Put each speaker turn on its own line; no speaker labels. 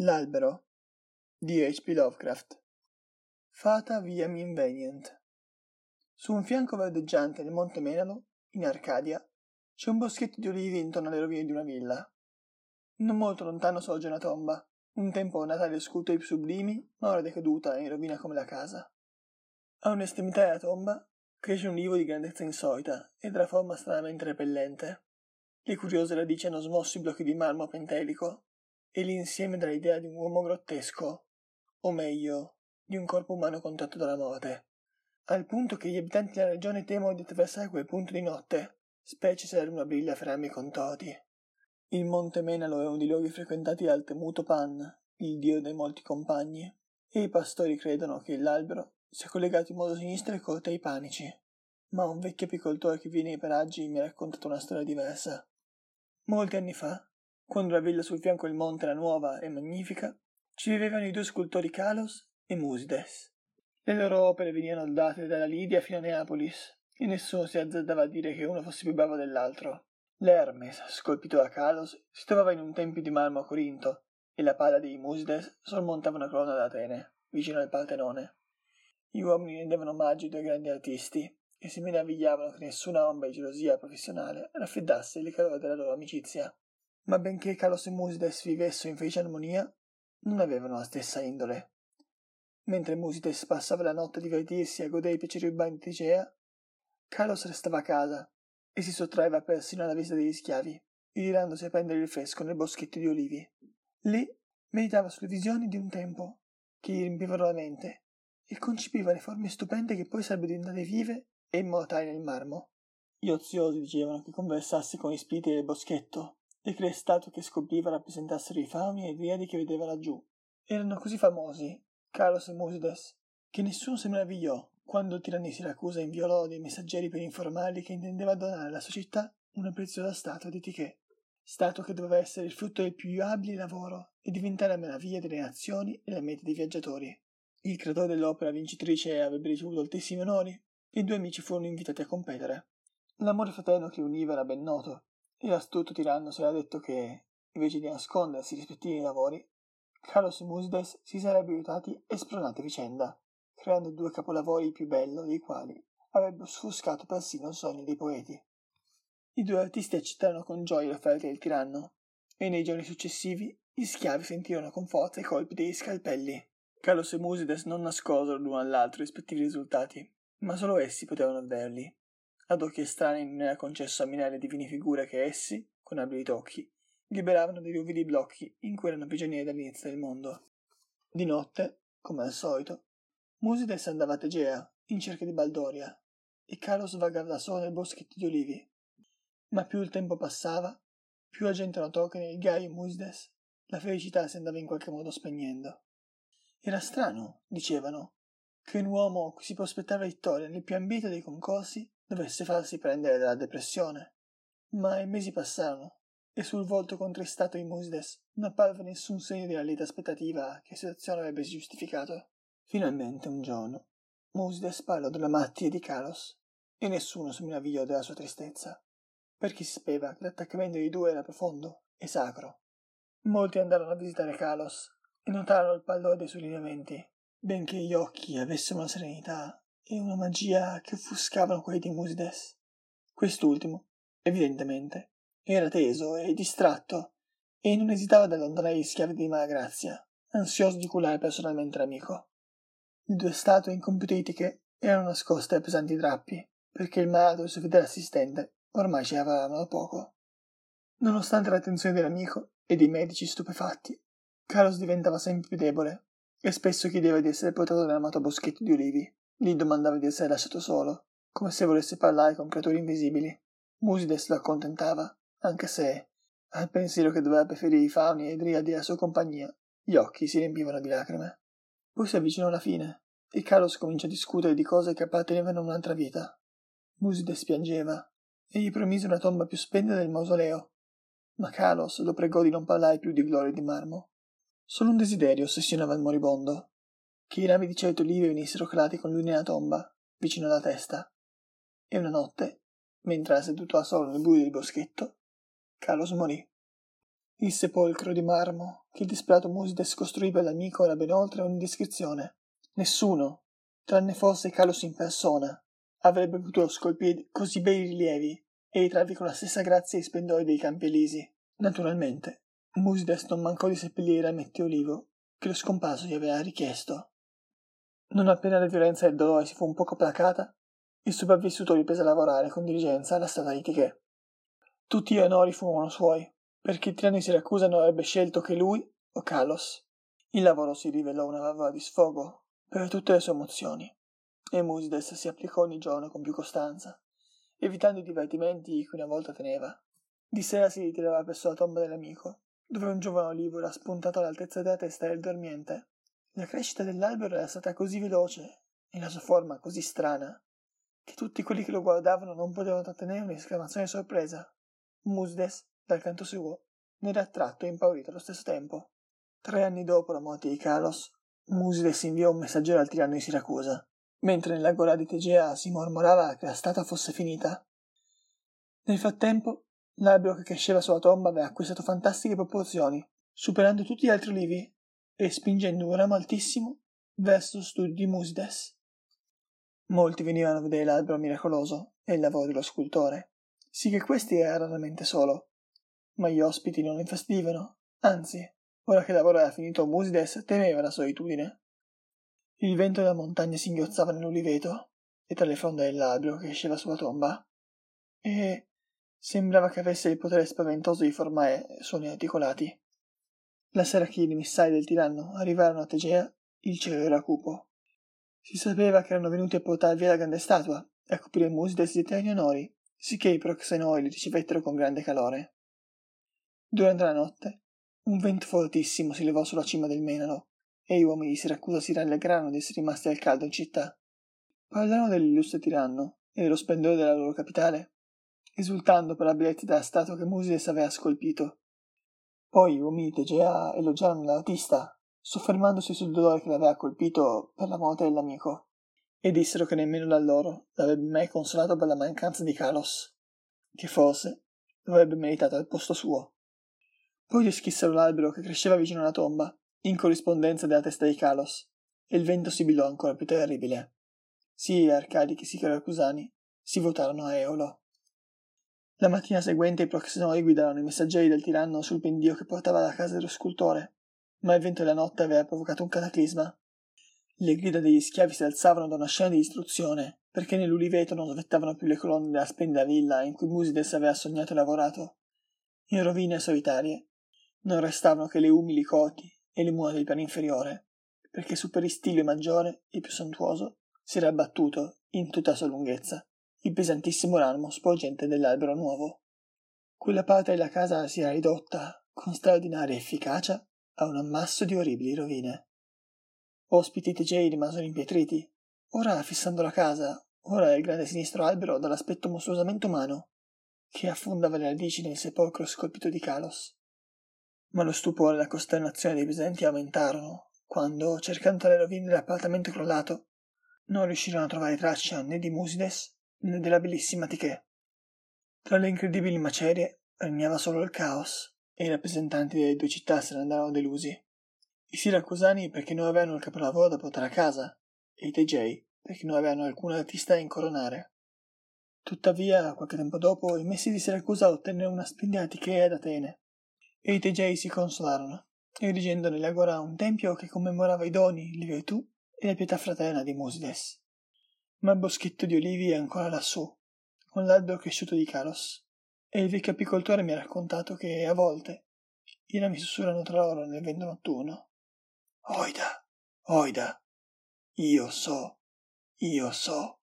L'albero di H.P. Lovecraft Fata via Minvenient Su un fianco verdeggiante del Monte Menalo, in Arcadia, c'è un boschetto di olivi intorno alle rovine di una villa. Non molto lontano sorge una tomba, un tempo nata dalle sculture sublimi, ma ora decaduta e in rovina come la casa. A un'estremità della tomba cresce un olivo di grandezza insolita e dalla forma stranamente repellente. Le curiose radici hanno smosso i blocchi di marmo pentelico e l'insieme dall'idea di un uomo grottesco, o meglio, di un corpo umano contratto dalla morte, al punto che gli abitanti della regione temono di attraversare quel punto di notte, specie se la luna brilla fra rami contorti. Il monte Menalo è uno dei luoghi frequentati dal temuto Pan, il dio dei molti compagni, e i pastori credono che l'albero sia collegato in modo sinistro ai cortei panici. Ma un vecchio apicoltore che viene ai paraggi mi ha raccontato una storia diversa. Molti anni fa, quando la villa sul fianco del monte era nuova e magnifica, ci vivevano i due scultori Kalos e Musides. Le loro opere venivano date dalla Lidia fino a Neapolis, e nessuno si azzardava a dire che uno fosse più bravo dell'altro. L'Hermes, scolpito da Kalos, si trovava in un tempio di marmo a Corinto, e la pala dei Musides sormontava una colonna d'Atene, vicino al Partenone. Gli uomini rendevano omaggio ai due grandi artisti, e si meravigliavano che nessuna ombra di gelosia professionale raffreddasse il calore della loro amicizia ma benché Calos e Musides vivessero in felice armonia, non avevano la stessa indole. Mentre Musides passava la notte a divertirsi e a godere i piaceri urbani di Tigea, Calos restava a casa e si sottraeva persino alla visita degli schiavi, ritirandosi a prendere il fresco nel boschetto di olivi. Lì meditava sulle visioni di un tempo che gli riempivano la mente e concepiva le forme stupende che poi sarebbero diventate vive e immortali nel marmo. Gli oziosi dicevano che conversasse con gli spiriti del boschetto le statue che scopriva rappresentassero i fauni e i driadi che vedeva laggiù. Erano così famosi, Carlos e Musides, che nessuno si meravigliò quando il tiranni Siracusa inviolò dei messaggeri per informarli che intendeva donare alla sua città una preziosa statua di Tiché, statua che doveva essere il frutto del più abile lavoro e diventare la meraviglia delle nazioni e la meta dei viaggiatori. Il creatore dell'opera vincitrice avrebbe ricevuto altissimi onori e i due amici furono invitati a competere. L'amore fraterno che univa era ben noto e l'astuto tiranno si era detto che, invece di nascondersi i rispettivi lavori, Carlos e Musdes si sarebbero aiutati e spronati a vicenda, creando due capolavori più bello dei quali avrebbero offuscato persino il sogno dei poeti. I due artisti accettarono con gioia le offerte del tiranno, e nei giorni successivi gli schiavi sentirono con forza i colpi degli scalpelli. Carlos e Musides non nascosero l'uno all'altro i rispettivi risultati, ma solo essi potevano averli. Ad occhi estranei non era concesso ammirare le divine figure che essi, con abili tocchi, liberavano dai ruvidi blocchi in cui erano prigionieri dall'inizio del mondo. Di notte, come al solito, Musides andava a Tegea, in cerca di Baldoria, e Carlos vagava da solo nel boschetto di olivi. Ma più il tempo passava, più la gente notò che nel gaio Musides la felicità si andava in qualche modo spegnendo. Era strano, dicevano, che un uomo cui si prospettava vittoria nel più ambito dei concorsi dovesse farsi prendere dalla depressione. Ma i mesi passarono e sul volto contristato di Musides non apparve nessun segno di lieta aspettativa che la situazione avrebbe giustificato. Finalmente un giorno Musides parlò della malattia di Carlos e nessuno si meravigliò della sua tristezza, perché si sapeva che l'attaccamento dei due era profondo e sacro. Molti andarono a visitare Carlos e notarono il pallore dei suoi lineamenti, benché gli occhi avessero una serenità e una magia che offuscavano quelli di Musides. Quest'ultimo, evidentemente, era teso e distratto e non esitava ad allontanare gli schiavi di Malagrazia, ansioso di culare personalmente l'amico. Le due statue incompiutitiche erano nascoste a pesanti drappi, perché il malato e il suo fedele assistente ormai ci lavoravano da poco. Nonostante l'attenzione dell'amico e dei medici stupefatti, Carlos diventava sempre più debole e spesso chiedeva di essere portato nell'amato boschetto di olivi. Gli domandava di essere lasciato solo, come se volesse parlare con creature invisibili. Musides lo accontentava, anche se, al pensiero che doveva preferire i fauni e i driadi alla sua compagnia, gli occhi si riempivano di lacrime. Poi si avvicinò la fine, e Carlos cominciò a discutere di cose che appartenevano a un'altra vita. Musides piangeva, e gli promise una tomba più splendida del mausoleo, ma Carlos lo pregò di non parlare più di gloria di marmo. Solo un desiderio ossessionava il moribondo, che i rami di certo olive venissero calati con lui nella tomba, vicino alla testa. E una notte, mentre era seduto da solo nel buio del boschetto, Carlos morì. Il sepolcro di marmo che il disperato Musides costruì per l'amico era ben oltre ogni descrizione. Nessuno, tranne forse Carlos in persona, avrebbe potuto scolpire così bei rilievi e ritrarvi con la stessa grazia i splendori dei Campi Elisi. Naturalmente, Musides non mancò di seppellire Metti Olivo, che lo scomparso gli aveva richiesto. Non appena la violenza e il dolore si fu un poco placata, il sopravvissuto riprese a lavorare con diligenza alla strada di Tiché. Tutti gli onori furono suoi, perché il tiranno di Siracusa non avrebbe scelto che lui o Calos. Il lavoro si rivelò una valvola di sfogo per tutte le sue emozioni, e Musides si applicò ogni giorno con più costanza, evitando i divertimenti che una volta teneva. Di sera si ritirava presso la tomba dell'amico, dove un giovane olivo era spuntato all'altezza della testa del dormiente. La crescita dell'albero era stata così veloce e la sua forma così strana che tutti quelli che lo guardavano non potevano trattenere un'esclamazione di sorpresa. Musdes, dal canto suo, ne era attratto e impaurito allo stesso tempo. Tre anni dopo la morte di Carlos, Musdes inviò un messaggero al tiranno di Siracusa, mentre nella gola di Tegea si mormorava che la stata fosse finita. Nel frattempo, l'albero che cresceva sulla tomba aveva acquistato fantastiche proporzioni, superando tutti gli altri olivi e spingendo un ramo altissimo verso studio di Musdes. Molti venivano a vedere l'albero miracoloso e il lavoro dello scultore, sì che questi era raramente solo. Ma gli ospiti non infastidivano, anzi, ora che il lavoro era finito Musides temeva la solitudine. Il vento della montagna singhiozzava nell'uliveto e tra le fronde dell'albero che cresceva sulla tomba, e sembrava che avesse il potere spaventoso di formare suoni articolati. La sera che gli emissari del tiranno arrivarono a Tegea, il cielo era cupo si sapeva che erano venuti a portare via la grande statua e a coprire Musides di eterni onori, sicché i proxenoi li ricevettero con grande calore. Durante la notte, un vento fortissimo si levò sulla cima del Menalo e gli uomini di Siracusa si rallegrarono di essere rimasti al caldo in città. Parlarono dell'illustre tiranno e dello splendore della loro capitale, esultando per la bellezza della statua che Musides aveva scolpito. Poi uomini di Tegea elogiarono l'artista soffermandosi sul dolore che l'aveva colpito per la morte dell'amico, e dissero che nemmeno da loro l'avrebbe mai consolato per la mancanza di Carlos, che forse lo avrebbe meritato al posto suo. Poi descrissero l'albero che cresceva vicino alla tomba, in corrispondenza della testa di Carlos, e il vento sibilò ancora più terribile. Sia Arcadi che sia Caracusani si votarono a Eolo. La mattina seguente i proxenoi guidarono i messaggeri del tiranno sul pendio che portava alla casa dello scultore ma il vento della notte aveva provocato un cataclisma. Le grida degli schiavi si alzavano da una scena di distruzione, perché nell'uliveto non svettavano più le colonne della splendida villa in cui Musides aveva sognato e lavorato. In rovine solitarie non restavano che le umili coti e le mura del piano inferiore, perché il stile maggiore e più sontuoso si era abbattuto, in tutta la sua lunghezza, il pesantissimo ramo sporgente dell'albero nuovo. Quella parte della casa si era ridotta, con straordinaria efficacia, a un ammasso di orribili rovine. Ospiti tegei rimasero impietriti, ora fissando la casa, ora il grande sinistro albero dall'aspetto mostruosamente umano, che affondava le radici nel sepolcro scolpito di Calos. Ma lo stupore e la costernazione dei presenti aumentarono quando, cercando tra le rovine dell'appartamento crollato, non riuscirono a trovare traccia né di Musides né della bellissima Tiché. Tra le incredibili macerie regnava solo il caos e i rappresentanti delle due città se ne andarono delusi. I siracusani perché non avevano il capolavoro da portare a casa, e i tegei perché non avevano alcun artista da incoronare. Tuttavia, qualche tempo dopo, i messi di Siracusa ottennero una splendida tichea ad Atene, e i tegei si consolarono, erigendo nell'agora un tempio che commemorava i doni, le virtù e la pietà fraterna di Musides. Ma il boschetto di olivi è ancora lassù, con l'albero cresciuto di Caros, e il vecchio apicoltore mi ha raccontato che a volte i rami sussurrano tra loro nel vento notturno. Oida, oida, io so, io so.